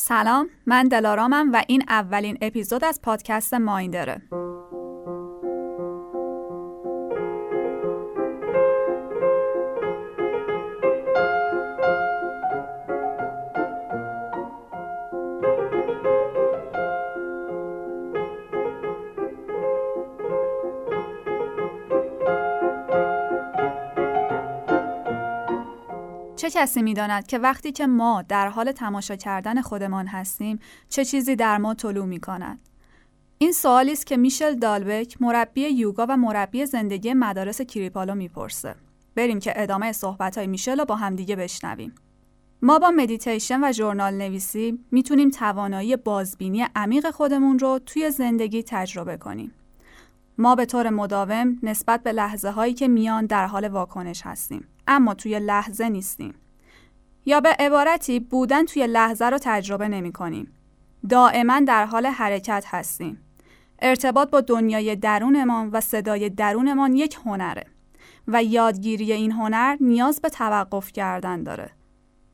سلام من دلارامم و این اولین اپیزود از پادکست مایندره. چه کسی می‌داند که وقتی که ما در حال تماشا کردن خودمان هستیم چه چیزی در ما طلوع می کند؟ این سوالی است که میشل دالبک مربی یوگا و مربی زندگی مدارس کریپالو می‌پرسه. بریم که ادامه صحبت های میشل رو با همدیگه بشنویم. ما با مدیتیشن و ژورنال نویسی می‌تونیم توانایی بازبینی عمیق خودمون رو توی زندگی تجربه کنیم. ما به طور مداوم نسبت به لحظه هایی که میان در حال واکنش هستیم اما توی لحظه نیستیم. یا به عبارتی بودن توی لحظه رو تجربه نمی کنیم. دائما در حال حرکت هستیم. ارتباط با دنیای درونمان و صدای درونمان یک هنره و یادگیری این هنر نیاز به توقف کردن داره.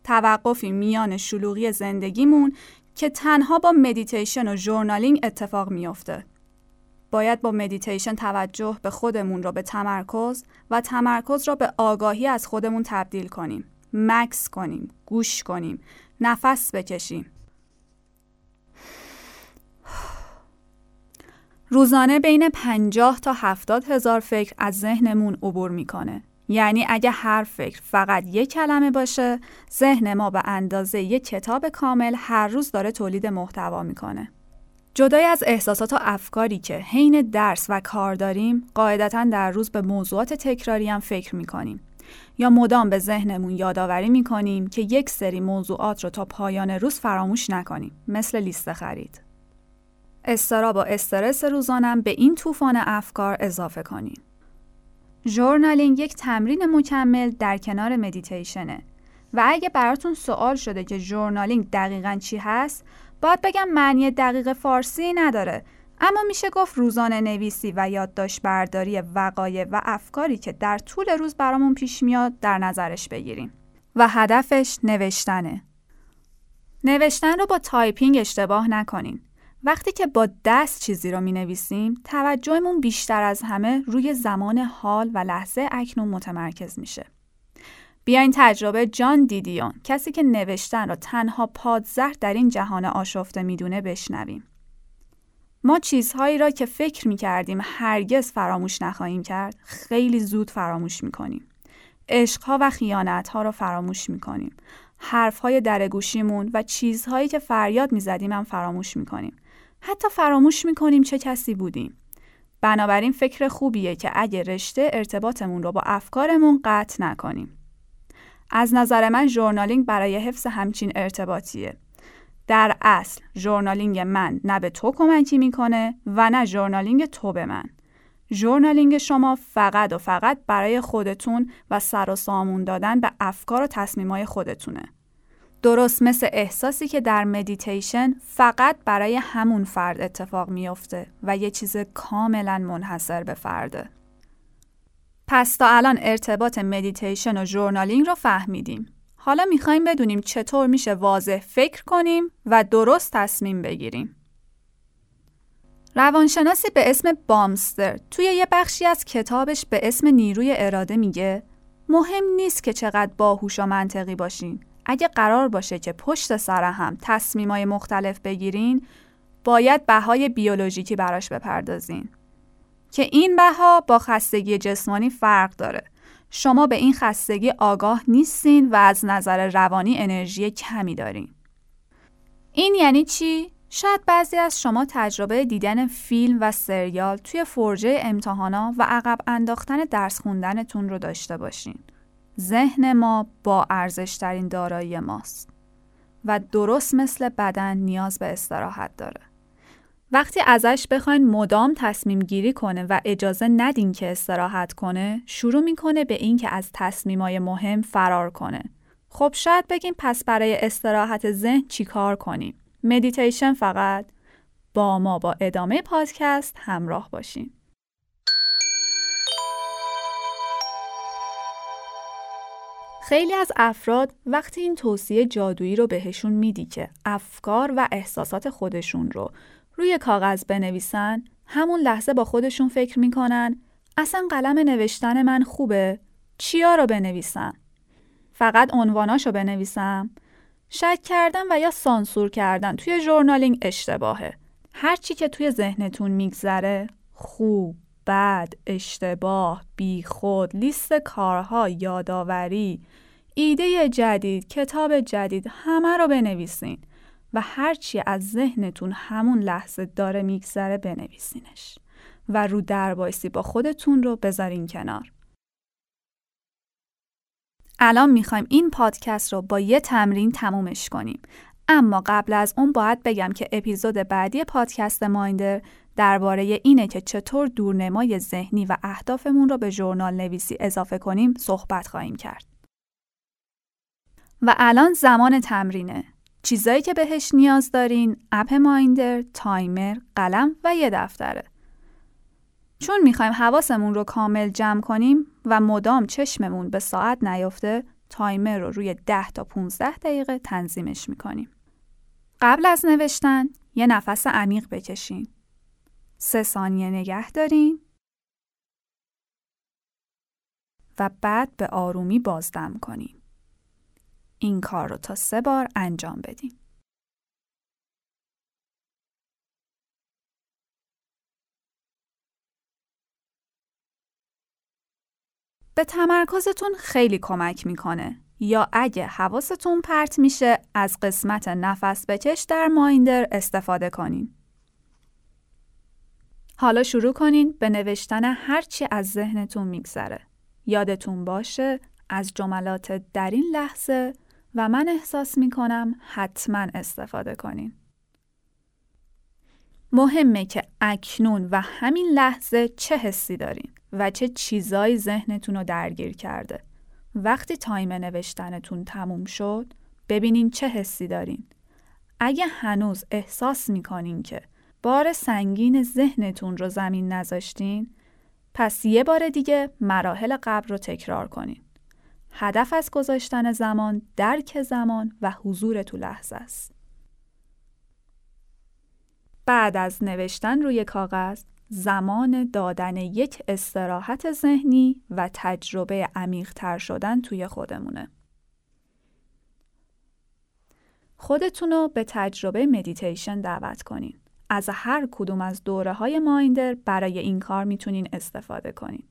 توقفی میان شلوغی زندگیمون که تنها با مدیتیشن و journaling اتفاق میافته. باید با مدیتیشن توجه به خودمون را به تمرکز و تمرکز را به آگاهی از خودمون تبدیل کنیم. مکس کنیم، گوش کنیم، نفس بکشیم. روزانه بین 50 تا 70 هزار فکر از ذهنمون عبور می‌کنه. یعنی اگه هر فکر فقط یک کلمه باشه، ذهن ما به اندازه یک کتاب کامل هر روز داره تولید محتوا می‌کنه. جدای از احساسات و افکاری که حین درس و کار داریم قاعدتا در روز به موضوعات تکراری هم فکر می‌کنیم. یا مدام به ذهنمون یادآوری می‌کنیم که یک سری موضوعات رو تا پایان روز فراموش نکنیم. مثل لیست خرید. اضطراب و استرس روزانه هم به این طوفان افکار اضافه کنیم. journaling یک تمرین مکمل در کنار مدیتیشنه. و اگه براتون سوال شده که journaling دقیقا چی هست باید بگم معنی دقیق فارسی نداره. اما میشه گفت روزانه نویسی و یادداشت برداری وقایع و افکاری که در طول روز برامون پیش میاد در نظرش بگیریم. و هدفش نوشتنه. نوشتن رو با typing اشتباه نکنین. وقتی که با دست چیزی رو می نویسیم توجهمون بیشتر از همه روی زمان حال و لحظه اکنون متمرکز میشه. بیاین تجربه جان دیدیون کسی که نوشتن را تنها پادزهر در این جهان آشفته می‌دونه بشنویم. ما چیزهایی را که فکر می کردیم هرگز فراموش نخواهیم کرد خیلی زود فراموش می کنیم. عشقها و خیانتها را فراموش می کنیم. حرفهای درگوشیمون و چیزهایی که فریاد می زدیم هم فراموش می کنیم. حتی فراموش می کنیم چه کسی بودیم. بنابراین فکر خوبیه که اگه رشته ارتباطمون رو با افکارمون قطع نکنیم. از نظر من journaling برای حفظ همچین ارتباطیه. در اصل journaling من نه به تو کمکی می‌کنه و نه journaling تو به من. journaling شما فقط و فقط برای خودتون و سر و سامون دادن به افکار و تصمیمای خودتونه. درست مثل احساسی که در مدیتیشن فقط برای همون فرد اتفاق میافته و یه چیز کاملا منحصر به فرده. پس تا الان ارتباط مدیتیشن و journaling رو فهمیدیم. حالا می‌خوایم بدونیم چطور میشه واضح فکر کنیم و درست تصمیم بگیریم. روانشناسی به اسم بامستر توی یه بخشی از کتابش به اسم نیروی اراده میگه مهم نیست که چقدر باهوش و منطقی باشین. اگه قرار باشه که پشت سر هم تصمیمای مختلف بگیرین باید بهای بیولوژیکی براش بپردازین. که این بها با خستگی جسمانی فرق داره. شما به این خستگی آگاه نیستین و از نظر روانی انرژی کمی دارین. این یعنی چی؟ شاید بعضی از شما تجربه دیدن فیلم و سریال توی فرجه امتحانا و عقب انداختن درس خوندنتون رو داشته باشین. ذهن ما با ارزشترین دارایی ماست و درست مثل بدن نیاز به استراحت داره. وقتی ازش بخواین مدام تصمیم گیری کنه و اجازه ندین که استراحت کنه شروع می‌کنه به این که از تصمیمای مهم فرار کنه. خب شاید بگیم پس برای استراحت ذهن چیکار کنیم؟ مدیتیشن فقط؟ با ما با ادامه پادکست همراه باشین. خیلی از افراد وقتی این توصیه جادویی رو بهشون میدی که افکار و احساسات خودشون رو روی کاغذ بنویسن همون لحظه با خودشون فکر می‌کنن اصلا قلم نوشتن من خوبه چیا رو بنویسم فقط عنواناشو بنویسم؟ شک کردن و یا سانسور کردن توی ژورنالینگ اشتباهه. هرچی که توی ذهنتون میگذره خوب بد اشتباه بیخود لیست کارها یادآوری ایده جدید کتاب جدید همه رو بنویسین. و هرچی از ذهنتون همون لحظه داره میگذره بنویسینش و رو دربایسی با خودتون رو بذارین کنار الان می‌خوایم این پادکست رو با یه تمرین تمومش کنیم اما قبل از اون باید بگم که اپیزود بعدی پادکست مایندر درباره اینه که چطور دورنمای ذهنی و اهدافمون رو به ژورنال نویسی اضافه کنیم صحبت خواهیم کرد. و الان زمان تمرینه. چیزایی که بهش نیاز دارین اپ مایندر، تایمر، قلم و یه دفتره. چون می‌خوایم حواسمون رو کامل جمع کنیم و مدام چشممون به ساعت نیفته تایمر رو روی 10 تا 15 دقیقه تنظیمش می‌کنیم. قبل از نوشتن یه نفس عمیق بکشین. سه ثانیه نگه دارین و بعد به آرومی بازدم کنین. این کار رو تا سه بار انجام بدین. به تمرکزتون خیلی کمک می‌کنه یا اگه حواستون پرت میشه از قسمت نفس بکش در مایندر استفاده کنین. حالا شروع کنین به نوشتن هرچی از ذهنتون میگذره. یادتون باشه از جملات در این لحظه و من احساس می‌کنم حتما استفاده کنین. مهمه که اکنون و همین لحظه چه حسی دارین و چه چیزایی ذهنتون رو درگیر کرده. وقتی تایم نوشتنتون تموم شد ببینین چه حسی دارین. اگه هنوز احساس می‌کنین که بار سنگین ذهنتون رو زمین نذاشتین پس یه بار دیگه مراحل قبل رو تکرار کنین. هدف از گذاشتن زمان درک زمان و حضور تو لحظه است. بعد از نوشتن روی کاغذ زمان دادن یک استراحت ذهنی و تجربه عمیقتر شدن توی خودمونه. خودتون رو به تجربه مدیتیشن دعوت کنین. از هر کدوم از دوره های مایندر برای این کار می‌تونین استفاده کنین.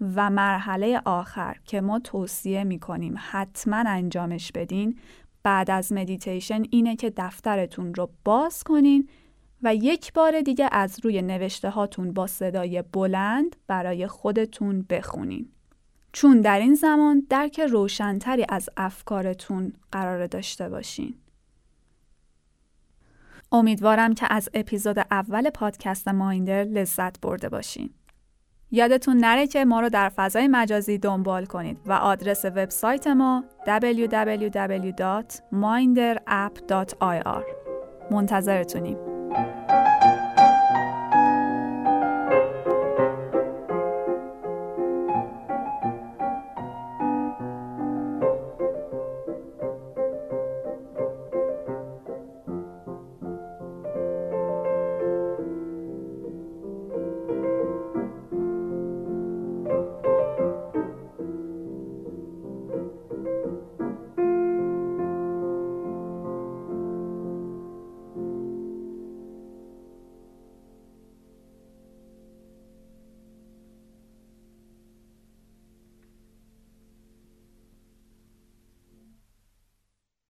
و مرحله آخر که ما توصیه می‌کنیم حتما انجامش بدین بعد از مدیتیشن اینه که دفترتون رو باز کنین و یک بار دیگه از روی نوشته هاتون با صدای بلند برای خودتون بخونین. چون در این زمان درک روشنتری از افکارتون قراره داشته باشین. امیدوارم که از اپیزود اول پادکست مایندر لذت برده باشین. یادتون نره که ما رو در فضای مجازی دنبال کنید و آدرس وبسایت ما www.minderapp.ir منتظرتونیم.